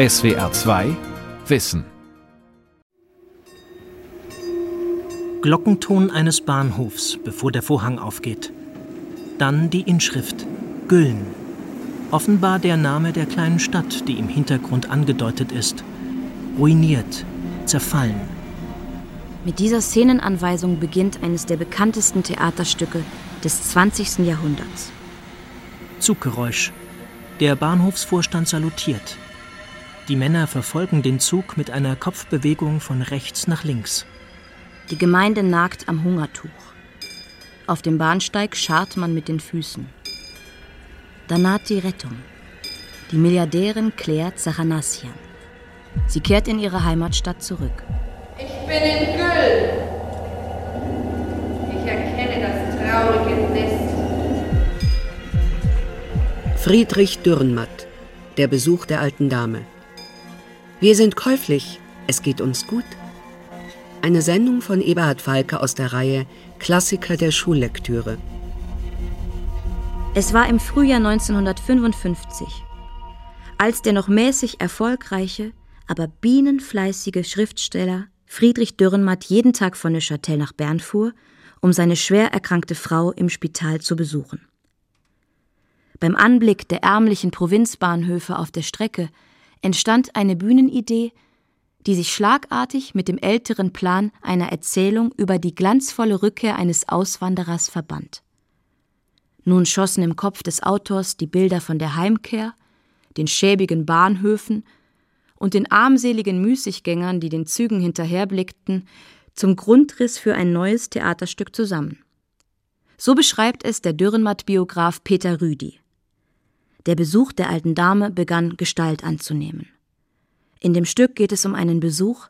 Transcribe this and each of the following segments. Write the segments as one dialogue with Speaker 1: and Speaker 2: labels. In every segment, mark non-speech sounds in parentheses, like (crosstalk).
Speaker 1: SWR 2 Wissen
Speaker 2: Glockenton eines Bahnhofs, bevor der Vorhang aufgeht. Dann die Inschrift Güllen. Offenbar der Name der kleinen Stadt, die im Hintergrund angedeutet ist. Ruiniert, zerfallen.
Speaker 3: Mit dieser Szenenanweisung beginnt eines der bekanntesten Theaterstücke des 20. Jahrhunderts.
Speaker 2: Zuggeräusch. Der Bahnhofsvorstand salutiert. Die Männer verfolgen den Zug mit einer Kopfbewegung von rechts nach links.
Speaker 3: Die Gemeinde nagt am Hungertuch. Auf dem Bahnsteig scharrt man mit den Füßen. Da naht die Rettung. Die Milliardärin Claire Zachanassian. Sie kehrt in ihre Heimatstadt zurück.
Speaker 4: Ich bin in Güll. Ich erkenne das traurige Nest.
Speaker 5: Friedrich Dürrenmatt. Der Besuch der alten Dame. Wir sind käuflich. Es geht uns gut. Eine Sendung von Eberhard Falke aus der Reihe Klassiker der Schullektüre.
Speaker 3: Es war im Frühjahr 1955, als der noch mäßig erfolgreiche, aber bienenfleißige Schriftsteller Friedrich Dürrenmatt jeden Tag von Neuchâtel nach Bern fuhr, um seine schwer erkrankte Frau im Spital zu besuchen. Beim Anblick der ärmlichen Provinzbahnhöfe auf der Strecke entstand eine Bühnenidee, die sich schlagartig mit dem älteren Plan einer Erzählung über die glanzvolle Rückkehr eines Auswanderers verband. Nun schossen im Kopf des Autors die Bilder von der Heimkehr, den schäbigen Bahnhöfen und den armseligen Müßiggängern, die den Zügen hinterherblickten, zum Grundriss für ein neues Theaterstück zusammen. So beschreibt es der Dürrenmatt-Biograf Peter Rüdi. Der Besuch der alten Dame begann Gestalt anzunehmen. In dem Stück geht es um einen Besuch,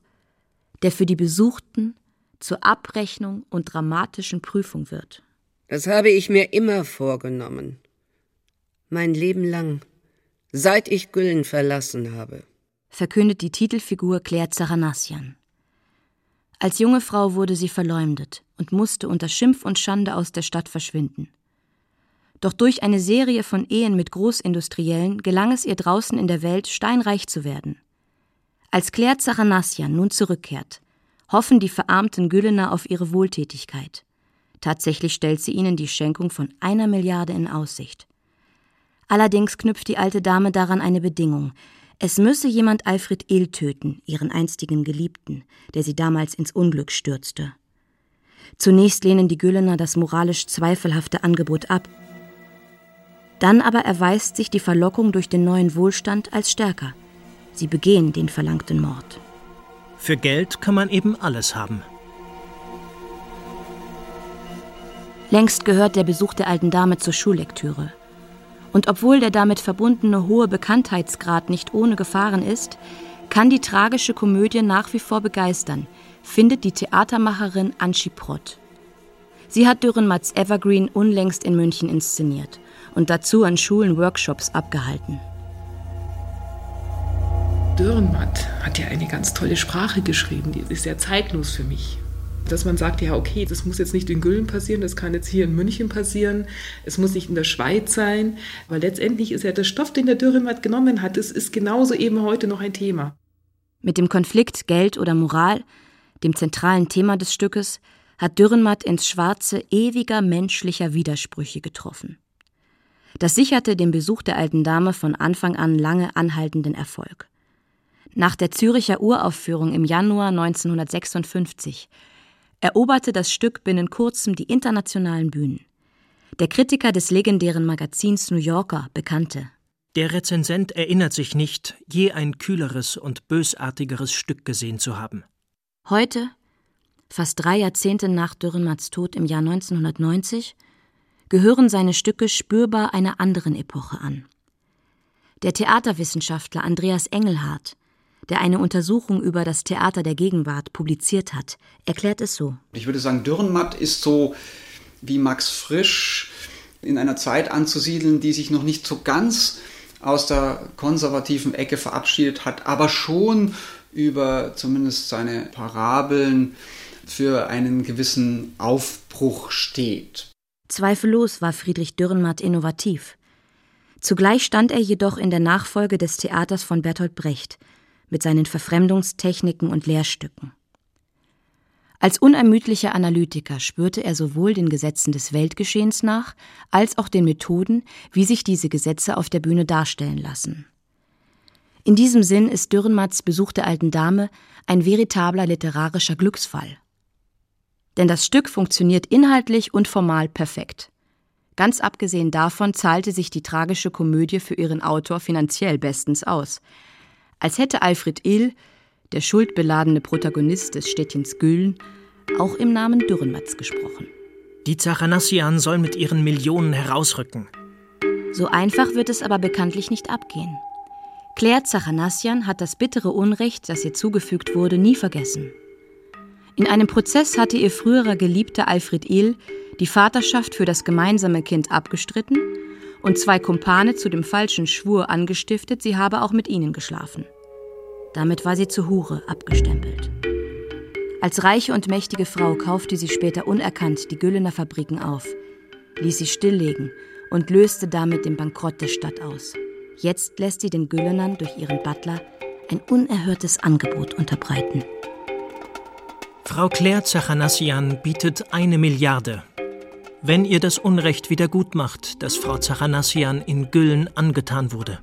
Speaker 3: der für die Besuchten zur Abrechnung und dramatischen Prüfung wird.
Speaker 5: Das habe ich mir immer vorgenommen. Mein Leben lang, seit ich Güllen verlassen habe.
Speaker 3: Verkündet die Titelfigur Claire Zachanassian. Als junge Frau wurde sie verleumdet und musste unter Schimpf und Schande aus der Stadt verschwinden. Doch durch eine Serie von Ehen mit Großindustriellen gelang es ihr draußen in der Welt steinreich zu werden. Als Claire Zachanassian nun zurückkehrt, hoffen die verarmten Güllener auf ihre Wohltätigkeit. Tatsächlich stellt sie ihnen die Schenkung von einer Milliarde in Aussicht. Allerdings knüpft die alte Dame daran eine Bedingung. Es müsse jemand Alfred Ill töten, ihren einstigen Geliebten, der sie damals ins Unglück stürzte. Zunächst lehnen die Güllener das moralisch zweifelhafte Angebot ab. Dann aber erweist sich die Verlockung durch den neuen Wohlstand als stärker. Sie begehen den verlangten Mord.
Speaker 2: Für Geld kann man eben alles haben.
Speaker 3: Längst gehört der Besuch der alten Dame zur Schullektüre. Und obwohl der damit verbundene hohe Bekanntheitsgrad nicht ohne Gefahren ist, kann die tragische Komödie nach wie vor begeistern, findet die Theatermacherin Anschi Prott. Sie hat Dürrenmatts Evergreen unlängst in München inszeniert und dazu an Schulen Workshops abgehalten.
Speaker 6: Dürrenmatt hat ja eine ganz tolle Sprache geschrieben, die ist sehr zeitlos für mich. Dass man sagt, ja, okay, das muss jetzt nicht in Güllen passieren, das kann jetzt hier in München passieren, es muss nicht in der Schweiz sein, aber letztendlich ist ja der Stoff, den der Dürrenmatt genommen hat, das ist genauso eben heute noch ein Thema.
Speaker 3: Mit dem Konflikt Geld oder Moral, dem zentralen Thema des Stückes, hat Dürrenmatt ins Schwarze ewiger menschlicher Widersprüche getroffen. Das sicherte dem Besuch der alten Dame von Anfang an lange anhaltenden Erfolg. Nach der Züricher Uraufführung im Januar 1956 eroberte das Stück binnen kurzem die internationalen Bühnen. Der Kritiker des legendären Magazins New Yorker bekannte.
Speaker 2: Der Rezensent erinnert sich nicht, je ein kühleres und bösartigeres Stück gesehen zu haben.
Speaker 3: Heute, fast drei Jahrzehnte nach Dürrenmatts Tod im Jahr 1990, gehören seine Stücke spürbar einer anderen Epoche an. Der Theaterwissenschaftler Andreas Engelhardt der eine Untersuchung über das Theater der Gegenwart publiziert hat, erklärt es so.
Speaker 7: Ich würde sagen, Dürrenmatt ist so wie Max Frisch in einer Zeit anzusiedeln, die sich noch nicht so ganz aus der konservativen Ecke verabschiedet hat, aber schon über zumindest seine Parabeln für einen gewissen Aufbruch steht.
Speaker 3: Zweifellos war Friedrich Dürrenmatt innovativ. Zugleich stand er jedoch in der Nachfolge des Theaters von Bertolt Brecht mit seinen Verfremdungstechniken und Lehrstücken. Als unermüdlicher Analytiker spürte er sowohl den Gesetzen des Weltgeschehens nach, als auch den Methoden, wie sich diese Gesetze auf der Bühne darstellen lassen. In diesem Sinn ist Dürrenmatts Besuch der alten Dame ein veritabler literarischer Glücksfall. Denn das Stück funktioniert inhaltlich und formal perfekt. Ganz abgesehen davon zahlte sich die tragische Komödie für ihren Autor finanziell bestens aus. Als hätte Alfred Ill, der schuldbeladene Protagonist des Städtchens Güllen, auch im Namen Dürrenmatts gesprochen.
Speaker 2: Die Zachanassian soll mit ihren Millionen herausrücken.
Speaker 3: So einfach wird es aber bekanntlich nicht abgehen. Claire Zachanassian hat das bittere Unrecht, das ihr zugefügt wurde, nie vergessen. In einem Prozess hatte ihr früherer Geliebter Alfred Ill die Vaterschaft für das gemeinsame Kind abgestritten und zwei Kumpane zu dem falschen Schwur angestiftet, sie habe auch mit ihnen geschlafen. Damit war sie zur Hure abgestempelt. Als reiche und mächtige Frau kaufte sie später unerkannt die Güllener Fabriken auf, ließ sie stilllegen und löste damit den Bankrott der Stadt aus. Jetzt lässt sie den Güllenern durch ihren Butler ein unerhörtes Angebot unterbreiten.
Speaker 2: Frau Claire Zachanassian bietet eine Milliarde. Wenn ihr das Unrecht wieder gut macht, das Frau Zachanassian in Güllen angetan wurde.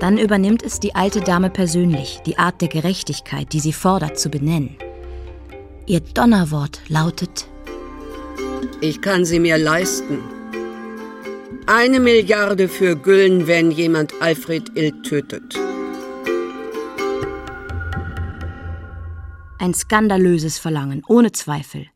Speaker 3: Dann übernimmt es die alte Dame persönlich, die Art der Gerechtigkeit, die sie fordert, zu benennen. Ihr Donnerwort lautet
Speaker 5: Ich kann sie mir leisten. Eine Milliarde für Güllen, wenn jemand Alfred Ill tötet.
Speaker 3: Ein skandalöses Verlangen, ohne Zweifel.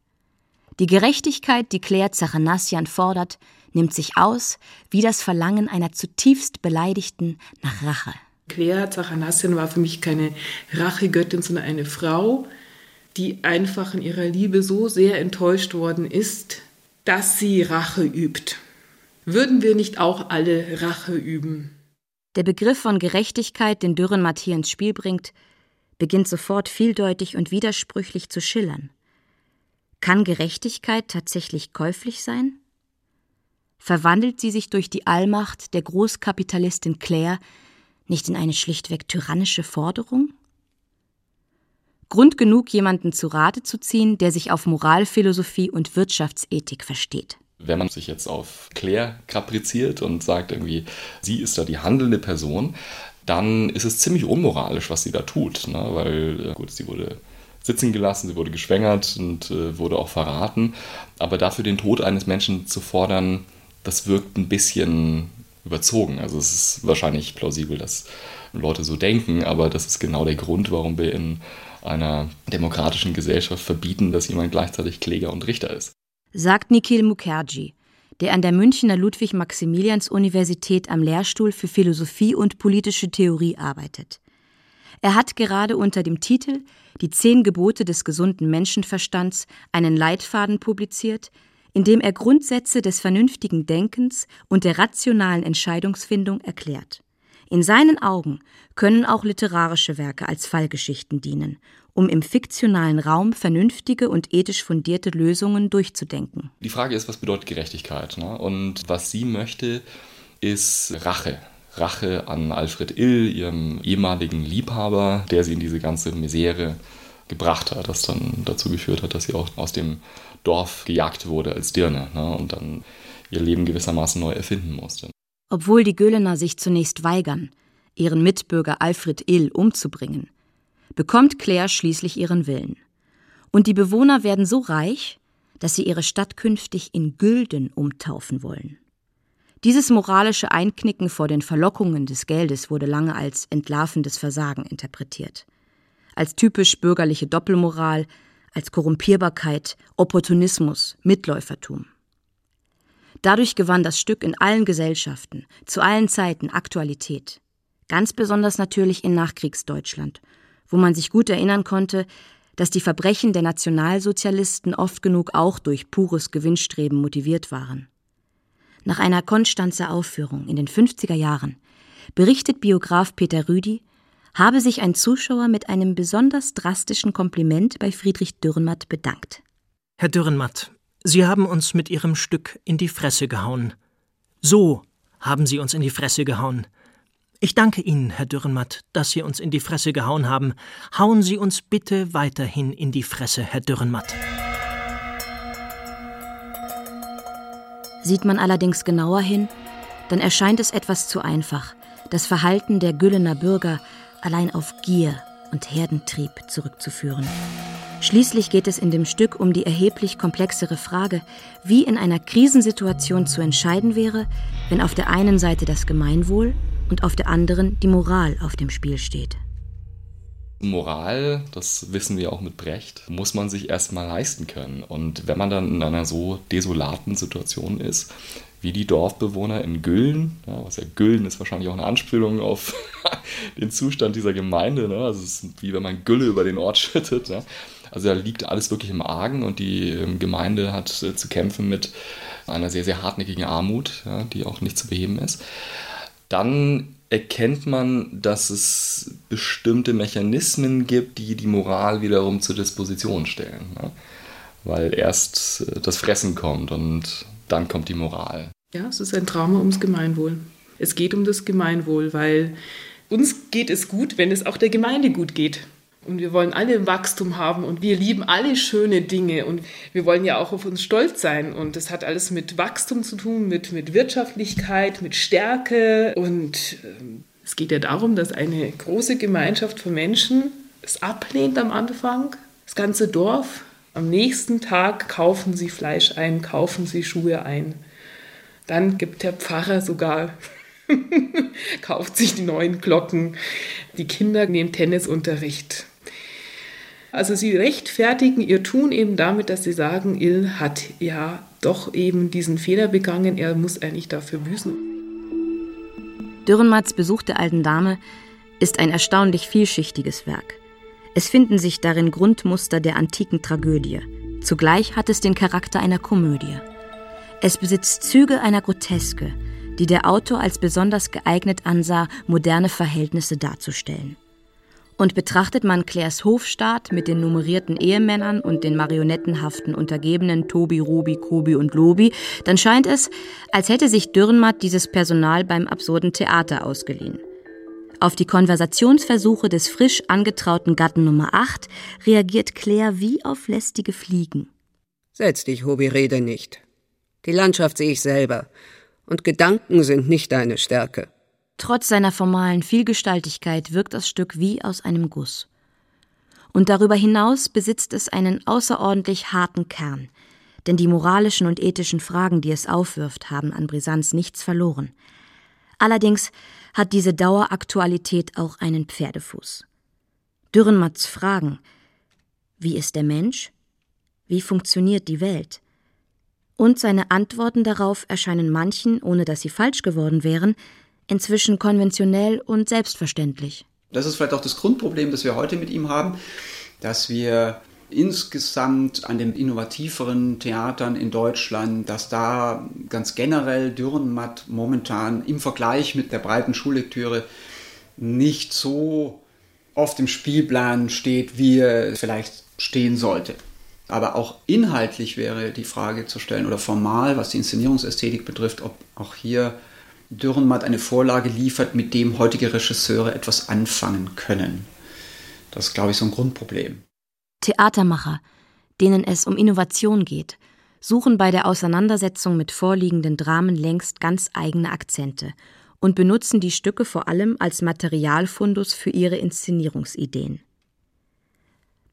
Speaker 3: Die Gerechtigkeit, die Claire Zachanassian fordert, nimmt sich aus wie das Verlangen einer zutiefst Beleidigten nach Rache.
Speaker 6: Claire Zachanassian war für mich keine Rachegöttin, sondern eine Frau, die einfach in ihrer Liebe so sehr enttäuscht worden ist, dass sie Rache übt. Würden wir nicht auch alle Rache üben?
Speaker 3: Der Begriff von Gerechtigkeit, den Dürrenmatt hier ins Spiel bringt, beginnt sofort vieldeutig und widersprüchlich zu schillern. Kann Gerechtigkeit tatsächlich käuflich sein? Verwandelt sie sich durch die Allmacht der Großkapitalistin Claire nicht in eine schlichtweg tyrannische Forderung? Grund genug, jemanden zu Rate zu ziehen, der sich auf Moralphilosophie und Wirtschaftsethik versteht.
Speaker 8: Wenn man sich jetzt auf Claire kapriziert und sagt irgendwie, sie ist da die handelnde Person, dann ist es ziemlich unmoralisch, was sie da tut. Ne? Weil, äh, gut, sie wurde sitzen gelassen, sie wurde geschwängert und äh, wurde auch verraten. Aber dafür den Tod eines Menschen zu fordern, das wirkt ein bisschen überzogen. Also es ist wahrscheinlich plausibel, dass Leute so denken, aber das ist genau der Grund, warum wir in einer demokratischen Gesellschaft verbieten, dass jemand gleichzeitig Kläger und Richter ist.
Speaker 3: Sagt Nikhil Mukherjee, der an der Münchner Ludwig-Maximilians-Universität am Lehrstuhl für Philosophie und politische Theorie arbeitet. Er hat gerade unter dem Titel Die zehn Gebote des gesunden Menschenverstands einen Leitfaden publiziert, in dem er Grundsätze des vernünftigen Denkens und der rationalen Entscheidungsfindung erklärt. In seinen Augen können auch literarische Werke als Fallgeschichten dienen, um im fiktionalen Raum vernünftige und ethisch fundierte Lösungen durchzudenken.
Speaker 8: Die Frage ist, was bedeutet Gerechtigkeit? Ne? Und was sie möchte, ist Rache. Rache an Alfred Ill, ihrem ehemaligen Liebhaber, der sie in diese ganze Misere gebracht hat, das dann dazu geführt hat, dass sie auch aus dem Dorf gejagt wurde als Dirne ne? und dann ihr Leben gewissermaßen neu erfinden musste.
Speaker 3: Obwohl die Göhlener sich zunächst weigern, ihren Mitbürger Alfred Ill umzubringen, bekommt Claire schließlich ihren Willen. Und die Bewohner werden so reich, dass sie ihre Stadt künftig in Gülden umtaufen wollen. Dieses moralische Einknicken vor den Verlockungen des Geldes wurde lange als entlarvendes Versagen interpretiert. Als typisch bürgerliche Doppelmoral, als Korrumpierbarkeit, Opportunismus, Mitläufertum. Dadurch gewann das Stück in allen Gesellschaften, zu allen Zeiten Aktualität. Ganz besonders natürlich in Nachkriegsdeutschland, wo man sich gut erinnern konnte, dass die Verbrechen der Nationalsozialisten oft genug auch durch pures Gewinnstreben motiviert waren. Nach einer Konstanzer Aufführung in den 50er Jahren berichtet Biograf Peter Rüdi, habe sich ein Zuschauer mit einem besonders drastischen Kompliment bei Friedrich Dürrenmatt bedankt.
Speaker 2: Herr Dürrenmatt, Sie haben uns mit Ihrem Stück in die Fresse gehauen. So haben Sie uns in die Fresse gehauen. Ich danke Ihnen, Herr Dürrenmatt, dass Sie uns in die Fresse gehauen haben. Hauen Sie uns bitte weiterhin in die Fresse, Herr Dürrenmatt.
Speaker 3: Sieht man allerdings genauer hin, dann erscheint es etwas zu einfach, das Verhalten der Güllener Bürger allein auf Gier und Herdentrieb zurückzuführen. Schließlich geht es in dem Stück um die erheblich komplexere Frage, wie in einer Krisensituation zu entscheiden wäre, wenn auf der einen Seite das Gemeinwohl und auf der anderen die Moral auf dem Spiel steht.
Speaker 8: Moral, das wissen wir auch mit Brecht, muss man sich erstmal leisten können. Und wenn man dann in einer so desolaten Situation ist, wie die Dorfbewohner in Güllen, ja, was ja Güllen ist wahrscheinlich auch eine Anspielung auf (laughs) den Zustand dieser Gemeinde, ne? also es ist wie wenn man Gülle über den Ort (laughs) schüttet. Ja? Also da liegt alles wirklich im Argen und die ähm, Gemeinde hat äh, zu kämpfen mit einer sehr, sehr hartnäckigen Armut, ja, die auch nicht zu beheben ist. Dann erkennt man, dass es bestimmte Mechanismen gibt, die die Moral wiederum zur Disposition stellen. Ne? Weil erst äh, das Fressen kommt und dann kommt die Moral.
Speaker 6: Ja, es ist ein Trauma ums Gemeinwohl. Es geht um das Gemeinwohl, weil uns geht es gut, wenn es auch der Gemeinde gut geht. Und wir wollen alle Wachstum haben und wir lieben alle schöne Dinge und wir wollen ja auch auf uns stolz sein. Und das hat alles mit Wachstum zu tun, mit, mit Wirtschaftlichkeit, mit Stärke. Und ähm, es geht ja darum, dass eine große Gemeinschaft von Menschen es ablehnt am Anfang, das ganze Dorf. Am nächsten Tag kaufen sie Fleisch ein, kaufen sie Schuhe ein. Dann gibt der Pfarrer sogar (laughs) kauft sich die neuen Glocken. Die Kinder nehmen Tennisunterricht. Also sie rechtfertigen ihr Tun eben damit, dass sie sagen, Il hat ja doch eben diesen Fehler begangen, er muss eigentlich dafür büßen.
Speaker 3: Dürrenmatts Besuch der alten Dame ist ein erstaunlich vielschichtiges Werk. Es finden sich darin Grundmuster der antiken Tragödie. Zugleich hat es den Charakter einer Komödie. Es besitzt Züge einer Groteske, die der Autor als besonders geeignet ansah, moderne Verhältnisse darzustellen. Und betrachtet man Claires Hofstaat mit den nummerierten Ehemännern und den marionettenhaften Untergebenen Tobi, Robi, Kobi und Lobi, dann scheint es, als hätte sich Dürrenmatt dieses Personal beim absurden Theater ausgeliehen. Auf die Konversationsversuche des frisch angetrauten Gatten Nummer 8 reagiert Claire wie auf lästige Fliegen.
Speaker 5: Setz dich, Hobi, rede nicht. Die Landschaft sehe ich selber. Und Gedanken sind nicht deine Stärke.
Speaker 3: Trotz seiner formalen Vielgestaltigkeit wirkt das Stück wie aus einem Guss. Und darüber hinaus besitzt es einen außerordentlich harten Kern, denn die moralischen und ethischen Fragen, die es aufwirft, haben an Brisanz nichts verloren. Allerdings hat diese Daueraktualität auch einen Pferdefuß. Dürrenmatts Fragen Wie ist der Mensch? Wie funktioniert die Welt? Und seine Antworten darauf erscheinen manchen, ohne dass sie falsch geworden wären, inzwischen konventionell und selbstverständlich.
Speaker 7: Das ist vielleicht auch das Grundproblem, das wir heute mit ihm haben, dass wir insgesamt an den innovativeren Theatern in Deutschland, dass da ganz generell Dürrenmatt momentan im Vergleich mit der breiten Schullektüre nicht so oft im Spielplan steht, wie er vielleicht stehen sollte. Aber auch inhaltlich wäre die Frage zu stellen oder formal, was die Inszenierungsästhetik betrifft, ob auch hier Dürrenmatt eine Vorlage liefert, mit dem heutige Regisseure etwas anfangen können. Das ist, glaube ich, so ein Grundproblem.
Speaker 3: Theatermacher, denen es um Innovation geht, suchen bei der Auseinandersetzung mit vorliegenden Dramen längst ganz eigene Akzente und benutzen die Stücke vor allem als Materialfundus für ihre Inszenierungsideen.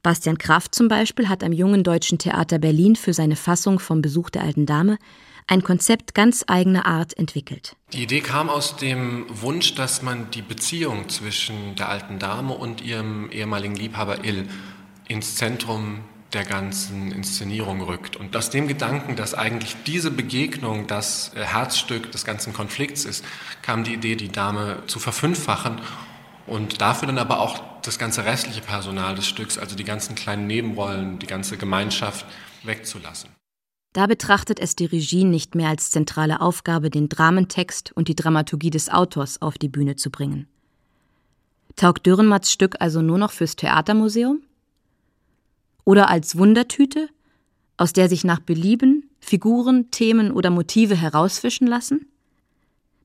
Speaker 3: Bastian Kraft zum Beispiel hat am Jungen Deutschen Theater Berlin für seine Fassung vom Besuch der alten Dame ein Konzept ganz eigener Art entwickelt.
Speaker 9: Die Idee kam aus dem Wunsch, dass man die Beziehung zwischen der alten Dame und ihrem ehemaligen Liebhaber Ill ins Zentrum der ganzen Inszenierung rückt. Und aus dem Gedanken, dass eigentlich diese Begegnung das äh, Herzstück des ganzen Konflikts ist, kam die Idee, die Dame zu verfünffachen und dafür dann aber auch das ganze restliche Personal des Stücks, also die ganzen kleinen Nebenrollen, die ganze Gemeinschaft wegzulassen.
Speaker 3: Da betrachtet es die Regie nicht mehr als zentrale Aufgabe, den Dramentext und die Dramaturgie des Autors auf die Bühne zu bringen. Taugt Dürrenmatts Stück also nur noch fürs Theatermuseum? Oder als Wundertüte, aus der sich nach Belieben Figuren, Themen oder Motive herausfischen lassen?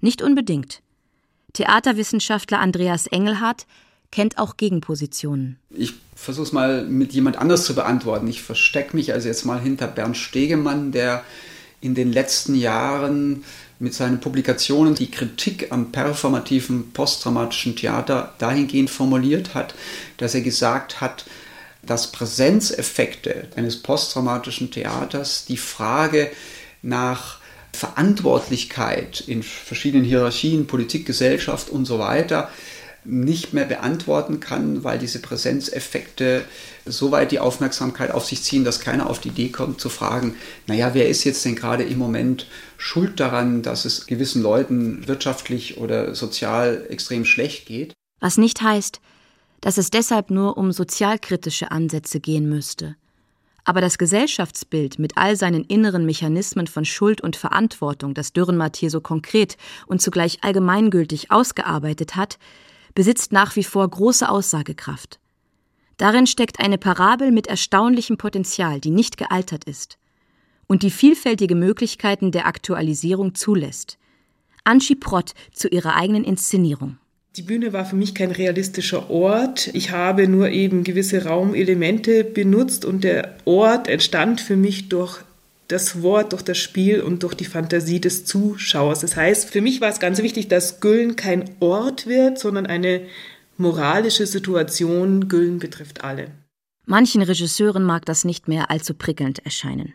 Speaker 3: Nicht unbedingt. Theaterwissenschaftler Andreas Engelhardt kennt auch Gegenpositionen.
Speaker 7: Ich versuche es mal mit jemand anders zu beantworten. Ich verstecke mich also jetzt mal hinter Bernd Stegemann, der in den letzten Jahren mit seinen Publikationen die Kritik am performativen posttraumatischen Theater dahingehend formuliert hat, dass er gesagt hat, dass Präsenzeffekte eines posttraumatischen Theaters die Frage nach Verantwortlichkeit in verschiedenen Hierarchien, Politik, Gesellschaft und so weiter nicht mehr beantworten kann, weil diese Präsenzeffekte so weit die Aufmerksamkeit auf sich ziehen, dass keiner auf die Idee kommt zu fragen, naja, wer ist jetzt denn gerade im Moment schuld daran, dass es gewissen Leuten wirtschaftlich oder sozial extrem schlecht geht?
Speaker 3: Was nicht heißt, dass es deshalb nur um sozialkritische Ansätze gehen müsste. Aber das Gesellschaftsbild mit all seinen inneren Mechanismen von Schuld und Verantwortung, das Dürrenmatt hier so konkret und zugleich allgemeingültig ausgearbeitet hat, besitzt nach wie vor große Aussagekraft. Darin steckt eine Parabel mit erstaunlichem Potenzial, die nicht gealtert ist und die vielfältige Möglichkeiten der Aktualisierung zulässt. Anschi Prott zu ihrer eigenen Inszenierung.
Speaker 6: Die Bühne war für mich kein realistischer Ort. Ich habe nur eben gewisse Raumelemente benutzt und der Ort entstand für mich durch das Wort, durch das Spiel und durch die Fantasie des Zuschauers. Das heißt, für mich war es ganz wichtig, dass Güllen kein Ort wird, sondern eine moralische Situation. Güllen betrifft alle.
Speaker 3: Manchen Regisseuren mag das nicht mehr allzu prickelnd erscheinen.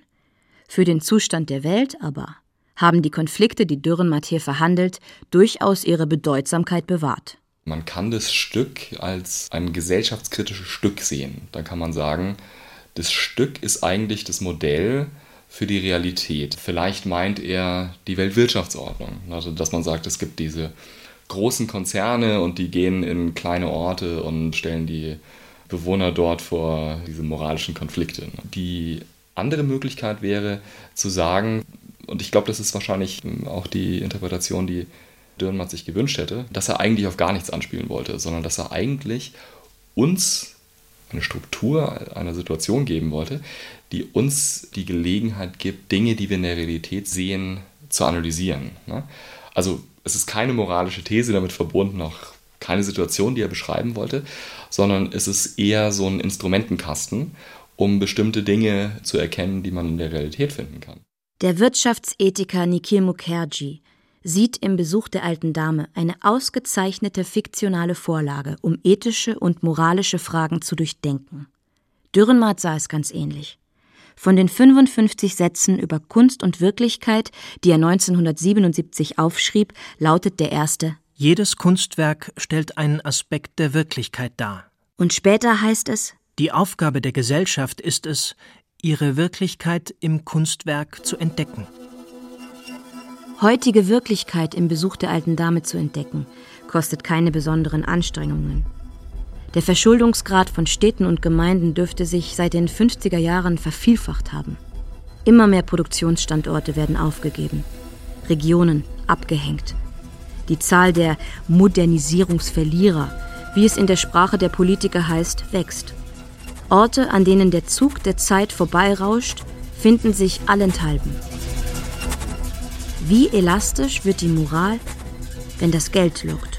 Speaker 3: Für den Zustand der Welt aber haben die Konflikte, die Dürrenmatt hier verhandelt, durchaus ihre Bedeutsamkeit bewahrt.
Speaker 8: Man kann das Stück als ein gesellschaftskritisches Stück sehen. Da kann man sagen, das Stück ist eigentlich das Modell für die Realität. Vielleicht meint er die Weltwirtschaftsordnung. Also, dass man sagt, es gibt diese großen Konzerne und die gehen in kleine Orte und stellen die Bewohner dort vor diese moralischen Konflikte. Die andere Möglichkeit wäre zu sagen, und ich glaube, das ist wahrscheinlich auch die Interpretation, die Dürrenmatt sich gewünscht hätte, dass er eigentlich auf gar nichts anspielen wollte, sondern dass er eigentlich uns eine Struktur einer Situation geben wollte, die uns die Gelegenheit gibt, Dinge, die wir in der Realität sehen, zu analysieren. Ne? Also es ist keine moralische These damit verbunden, auch keine Situation, die er beschreiben wollte, sondern es ist eher so ein Instrumentenkasten, um bestimmte Dinge zu erkennen, die man in der Realität finden kann.
Speaker 3: Der Wirtschaftsethiker Nikhil Mukherjee sieht im Besuch der alten Dame eine ausgezeichnete fiktionale Vorlage, um ethische und moralische Fragen zu durchdenken. Dürrenmatt sah es ganz ähnlich. Von den 55 Sätzen über Kunst und Wirklichkeit, die er 1977 aufschrieb, lautet der erste
Speaker 2: Jedes Kunstwerk stellt einen Aspekt der Wirklichkeit dar.
Speaker 3: Und später heißt es
Speaker 2: Die Aufgabe der Gesellschaft ist es, ihre Wirklichkeit im Kunstwerk zu entdecken.
Speaker 3: Heutige Wirklichkeit im Besuch der alten Dame zu entdecken, kostet keine besonderen Anstrengungen. Der Verschuldungsgrad von Städten und Gemeinden dürfte sich seit den 50er Jahren vervielfacht haben. Immer mehr Produktionsstandorte werden aufgegeben, Regionen abgehängt. Die Zahl der Modernisierungsverlierer, wie es in der Sprache der Politiker heißt, wächst. Orte, an denen der Zug der Zeit vorbeirauscht, finden sich allenthalben. Wie elastisch wird die Moral, wenn das Geld lockt?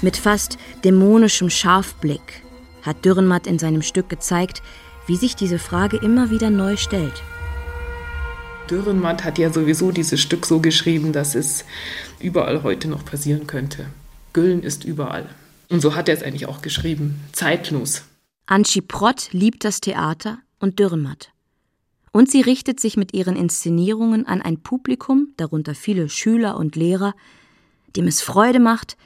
Speaker 3: Mit fast dämonischem Scharfblick hat Dürrenmatt in seinem Stück gezeigt, wie sich diese Frage immer wieder neu stellt.
Speaker 6: Dürrenmatt hat ja sowieso dieses Stück so geschrieben, dass es überall heute noch passieren könnte. Güllen ist überall. Und so hat er es eigentlich auch geschrieben. Zeitlos.
Speaker 3: Anschi Prott liebt das Theater und Dürrenmatt. Und sie richtet sich mit ihren Inszenierungen an ein Publikum, darunter viele Schüler und Lehrer, dem es Freude macht,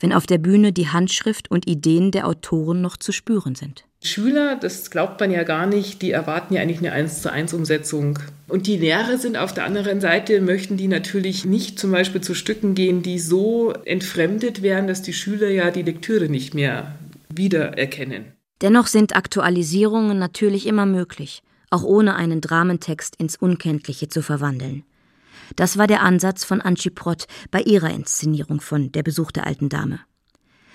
Speaker 3: wenn auf der Bühne die Handschrift und Ideen der Autoren noch zu spüren sind.
Speaker 6: Schüler, das glaubt man ja gar nicht, die erwarten ja eigentlich eine 1 zu 1 Umsetzung. Und die Lehrer sind auf der anderen Seite, möchten die natürlich nicht zum Beispiel zu Stücken gehen, die so entfremdet werden, dass die Schüler ja die Lektüre nicht mehr wiedererkennen.
Speaker 3: Dennoch sind Aktualisierungen natürlich immer möglich auch ohne einen Dramentext ins Unkenntliche zu verwandeln. Das war der Ansatz von Anchi Prott bei ihrer Inszenierung von Der Besuch der alten Dame.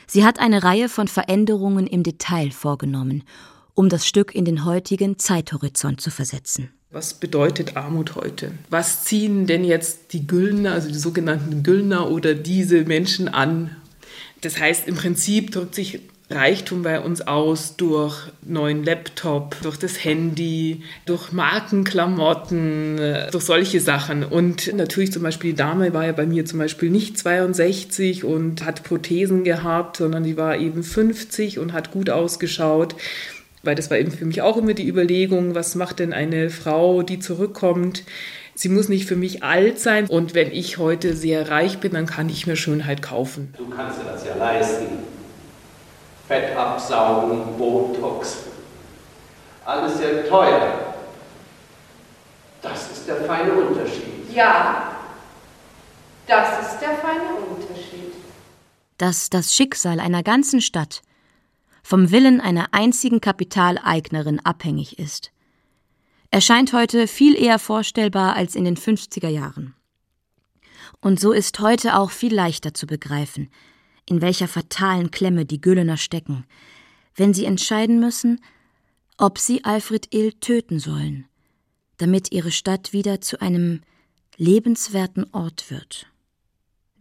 Speaker 3: Sie hat eine Reihe von Veränderungen im Detail vorgenommen, um das Stück in den heutigen Zeithorizont zu versetzen.
Speaker 6: Was bedeutet Armut heute? Was ziehen denn jetzt die Güllner, also die sogenannten Güllner oder diese Menschen an? Das heißt, im Prinzip drückt sich Reichtum bei uns aus durch neuen Laptop, durch das Handy, durch Markenklamotten, äh, durch solche Sachen. Und natürlich zum Beispiel die Dame war ja bei mir zum Beispiel nicht 62 und hat Prothesen gehabt, sondern die war eben 50 und hat gut ausgeschaut weil das war eben für mich auch immer die Überlegung, was macht denn eine Frau, die zurückkommt? Sie muss nicht für mich alt sein und wenn ich heute sehr reich bin, dann kann ich mir Schönheit kaufen.
Speaker 10: Du kannst dir das ja leisten. Fett absaugen, Botox, alles sehr teuer. Das ist der feine Unterschied.
Speaker 4: Ja, das ist der feine Unterschied.
Speaker 3: Dass das Schicksal einer ganzen Stadt vom Willen einer einzigen Kapitaleignerin abhängig ist, erscheint heute viel eher vorstellbar als in den 50er Jahren. Und so ist heute auch viel leichter zu begreifen, in welcher fatalen Klemme die Güllener stecken, wenn sie entscheiden müssen, ob sie Alfred Ill töten sollen, damit ihre Stadt wieder zu einem lebenswerten Ort wird.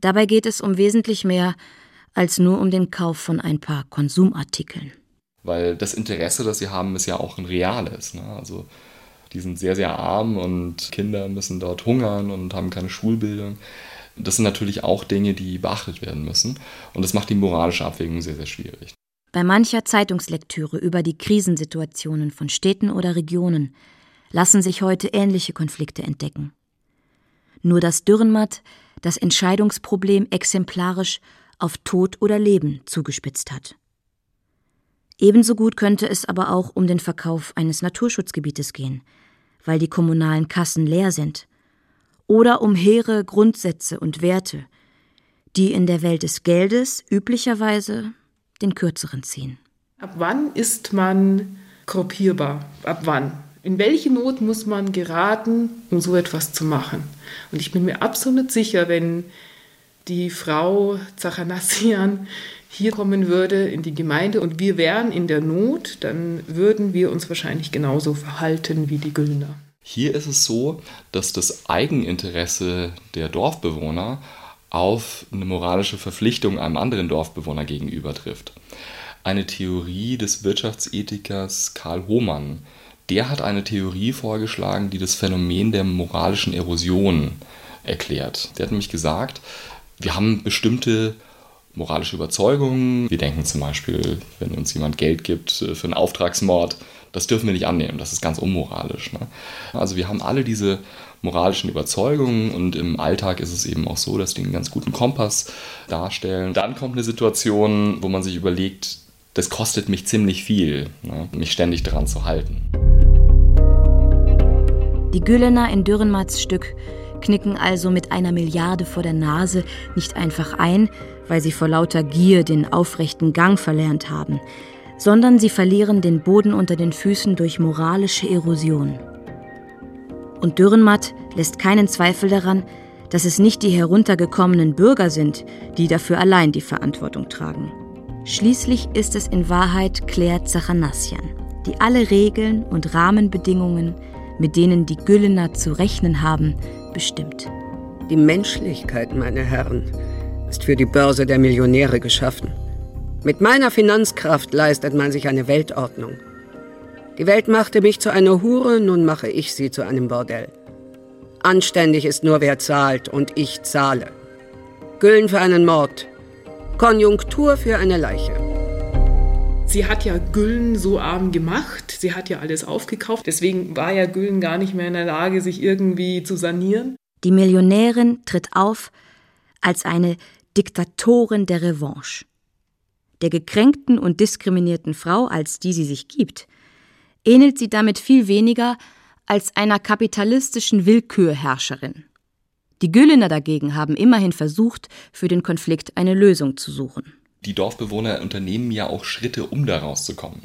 Speaker 3: Dabei geht es um wesentlich mehr als nur um den Kauf von ein paar Konsumartikeln.
Speaker 8: Weil das Interesse, das sie haben, ist ja auch ein reales. Ne? Also die sind sehr, sehr arm und Kinder müssen dort hungern und haben keine Schulbildung. Das sind natürlich auch Dinge, die beachtet werden müssen. Und das macht die moralische Abwägung sehr, sehr schwierig.
Speaker 3: Bei mancher Zeitungslektüre über die Krisensituationen von Städten oder Regionen lassen sich heute ähnliche Konflikte entdecken. Nur dass Dürrenmatt das Entscheidungsproblem exemplarisch auf Tod oder Leben zugespitzt hat. Ebenso gut könnte es aber auch um den Verkauf eines Naturschutzgebietes gehen, weil die kommunalen Kassen leer sind, oder um hehre Grundsätze und Werte, die in der Welt des Geldes üblicherweise den kürzeren ziehen.
Speaker 6: Ab wann ist man gruppierbar? Ab wann? In welche Not muss man geraten, um so etwas zu machen? Und ich bin mir absolut sicher, wenn die Frau Zachanassian hier kommen würde in die Gemeinde und wir wären in der Not, dann würden wir uns wahrscheinlich genauso verhalten wie die Güllner.
Speaker 8: Hier ist es so, dass das Eigeninteresse der Dorfbewohner auf eine moralische Verpflichtung einem anderen Dorfbewohner gegenüber trifft. Eine Theorie des Wirtschaftsethikers Karl Hohmann, der hat eine Theorie vorgeschlagen, die das Phänomen der moralischen Erosion erklärt. Der hat nämlich gesagt, wir haben bestimmte moralische Überzeugungen. Wir denken zum Beispiel, wenn uns jemand Geld gibt äh, für einen Auftragsmord, das dürfen wir nicht annehmen, das ist ganz unmoralisch. Ne? Also wir haben alle diese moralischen Überzeugungen und im Alltag ist es eben auch so, dass die einen ganz guten Kompass darstellen. Dann kommt eine Situation, wo man sich überlegt, das kostet mich ziemlich viel, ne? mich ständig daran zu halten.
Speaker 3: Die Güllener in Dürrenmatts Stück knicken also mit einer Milliarde vor der Nase nicht einfach ein, weil sie vor lauter Gier den aufrechten Gang verlernt haben, sondern sie verlieren den Boden unter den Füßen durch moralische Erosion. Und Dürrenmatt lässt keinen Zweifel daran, dass es nicht die heruntergekommenen Bürger sind, die dafür allein die Verantwortung tragen. Schließlich ist es in Wahrheit Claire Zachanassian, die alle Regeln und Rahmenbedingungen, mit denen die Güllener zu rechnen haben, bestimmt.
Speaker 5: Die Menschlichkeit, meine Herren, ist für die Börse der Millionäre geschaffen. Mit meiner Finanzkraft leistet man sich eine Weltordnung. Die Welt machte mich zu einer Hure, nun mache ich sie zu einem Bordell. Anständig ist nur wer zahlt und ich zahle. Güllen für einen Mord, Konjunktur für eine Leiche.
Speaker 6: Sie hat ja Güllen so arm gemacht, sie hat ja alles aufgekauft, deswegen war ja Güllen gar nicht mehr in der Lage, sich irgendwie zu sanieren.
Speaker 3: Die Millionärin tritt auf als eine Diktatorin der Revanche. Der gekränkten und diskriminierten Frau, als die sie sich gibt, ähnelt sie damit viel weniger als einer kapitalistischen Willkürherrscherin. Die Güllener dagegen haben immerhin versucht, für den Konflikt eine Lösung zu suchen
Speaker 8: die Dorfbewohner unternehmen ja auch Schritte, um da rauszukommen.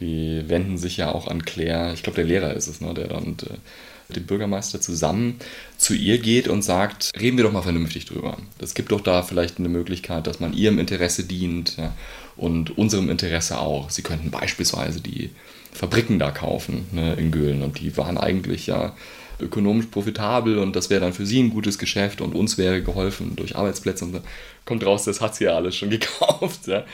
Speaker 8: Die wenden sich ja auch an Claire, ich glaube, der Lehrer ist es, ne, der dann dem Bürgermeister zusammen zu ihr geht und sagt, reden wir doch mal vernünftig drüber. Es gibt doch da vielleicht eine Möglichkeit, dass man ihrem Interesse dient ja, und unserem Interesse auch. Sie könnten beispielsweise die Fabriken da kaufen ne, in Göhlen und die waren eigentlich ja ökonomisch profitabel und das wäre dann für sie ein gutes Geschäft und uns wäre geholfen durch Arbeitsplätze und so. Kommt raus, das hat sie ja alles schon (laughs) gekauft. Ja.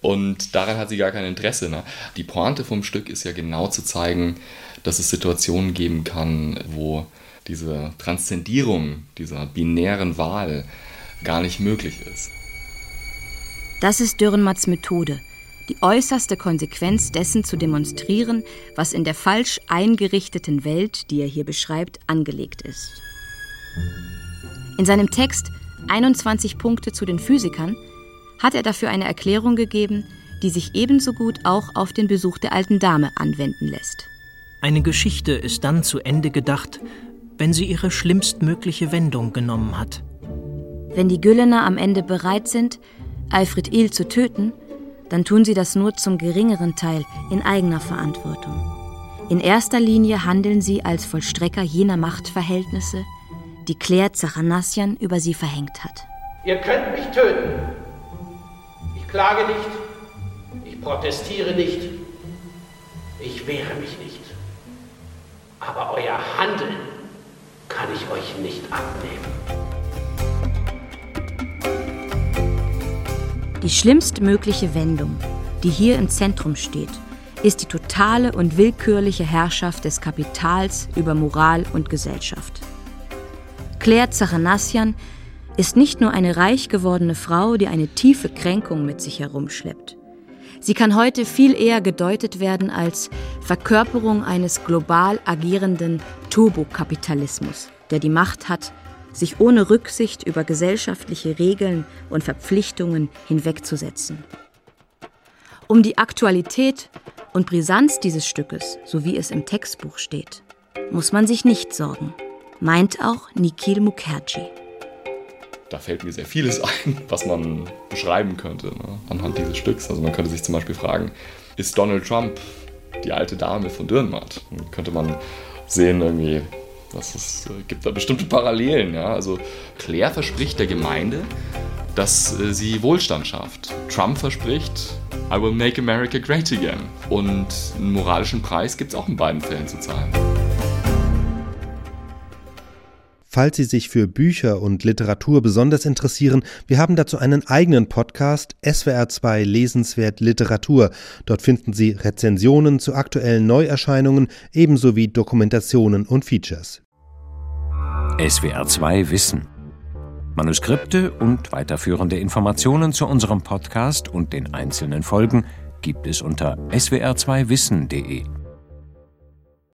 Speaker 8: Und daran hat sie gar kein Interesse. Ne. Die Pointe vom Stück ist ja genau zu zeigen, dass es Situationen geben kann, wo diese Transzendierung dieser binären Wahl gar nicht möglich ist.
Speaker 3: Das ist Dürrenmatts Methode, die äußerste Konsequenz dessen zu demonstrieren, was in der falsch eingerichteten Welt, die er hier beschreibt, angelegt ist. In seinem Text 21 Punkte zu den Physikern hat er dafür eine Erklärung gegeben, die sich ebenso gut auch auf den Besuch der alten Dame anwenden lässt.
Speaker 2: Eine Geschichte ist dann zu Ende gedacht, wenn sie ihre schlimmstmögliche Wendung genommen hat.
Speaker 3: Wenn die Güllener am Ende bereit sind, Alfred Il zu töten, dann tun sie das nur zum geringeren Teil in eigener Verantwortung. In erster Linie handeln sie als Vollstrecker jener Machtverhältnisse, die Claire Zachanassian über sie verhängt hat.
Speaker 10: Ihr könnt mich töten. Ich klage nicht. Ich protestiere nicht. Ich wehre mich nicht. Aber euer Handeln kann ich euch nicht abnehmen.
Speaker 3: Die schlimmstmögliche Wendung, die hier im Zentrum steht, ist die totale und willkürliche Herrschaft des Kapitals über Moral und Gesellschaft. Claire Zachanassian ist nicht nur eine reich gewordene Frau, die eine tiefe Kränkung mit sich herumschleppt. Sie kann heute viel eher gedeutet werden als Verkörperung eines global agierenden Turbokapitalismus, der die Macht hat, sich ohne Rücksicht über gesellschaftliche Regeln und Verpflichtungen hinwegzusetzen. Um die Aktualität und Brisanz dieses Stückes, so wie es im Textbuch steht, muss man sich nicht sorgen, meint auch Nikhil Mukherjee
Speaker 8: da fällt mir sehr vieles (laughs) ein, was man beschreiben könnte ne, anhand dieses Stücks. Also man könnte sich zum Beispiel fragen, ist Donald Trump die alte Dame von Dürrenmatt? Dann könnte man sehen irgendwie, dass es äh, gibt da bestimmte Parallelen. Ja? Also Claire verspricht der Gemeinde, dass äh, sie Wohlstand schafft. Trump verspricht, I will make America great again. Und einen moralischen Preis gibt es auch in beiden Fällen zu zahlen.
Speaker 11: Falls Sie sich für Bücher und Literatur besonders interessieren, wir haben dazu einen eigenen Podcast SWR2 Lesenswert Literatur. Dort finden Sie Rezensionen zu aktuellen Neuerscheinungen ebenso wie Dokumentationen und Features.
Speaker 1: SWR2 Wissen. Manuskripte und weiterführende Informationen zu unserem Podcast und den einzelnen Folgen gibt es unter swr2wissen.de.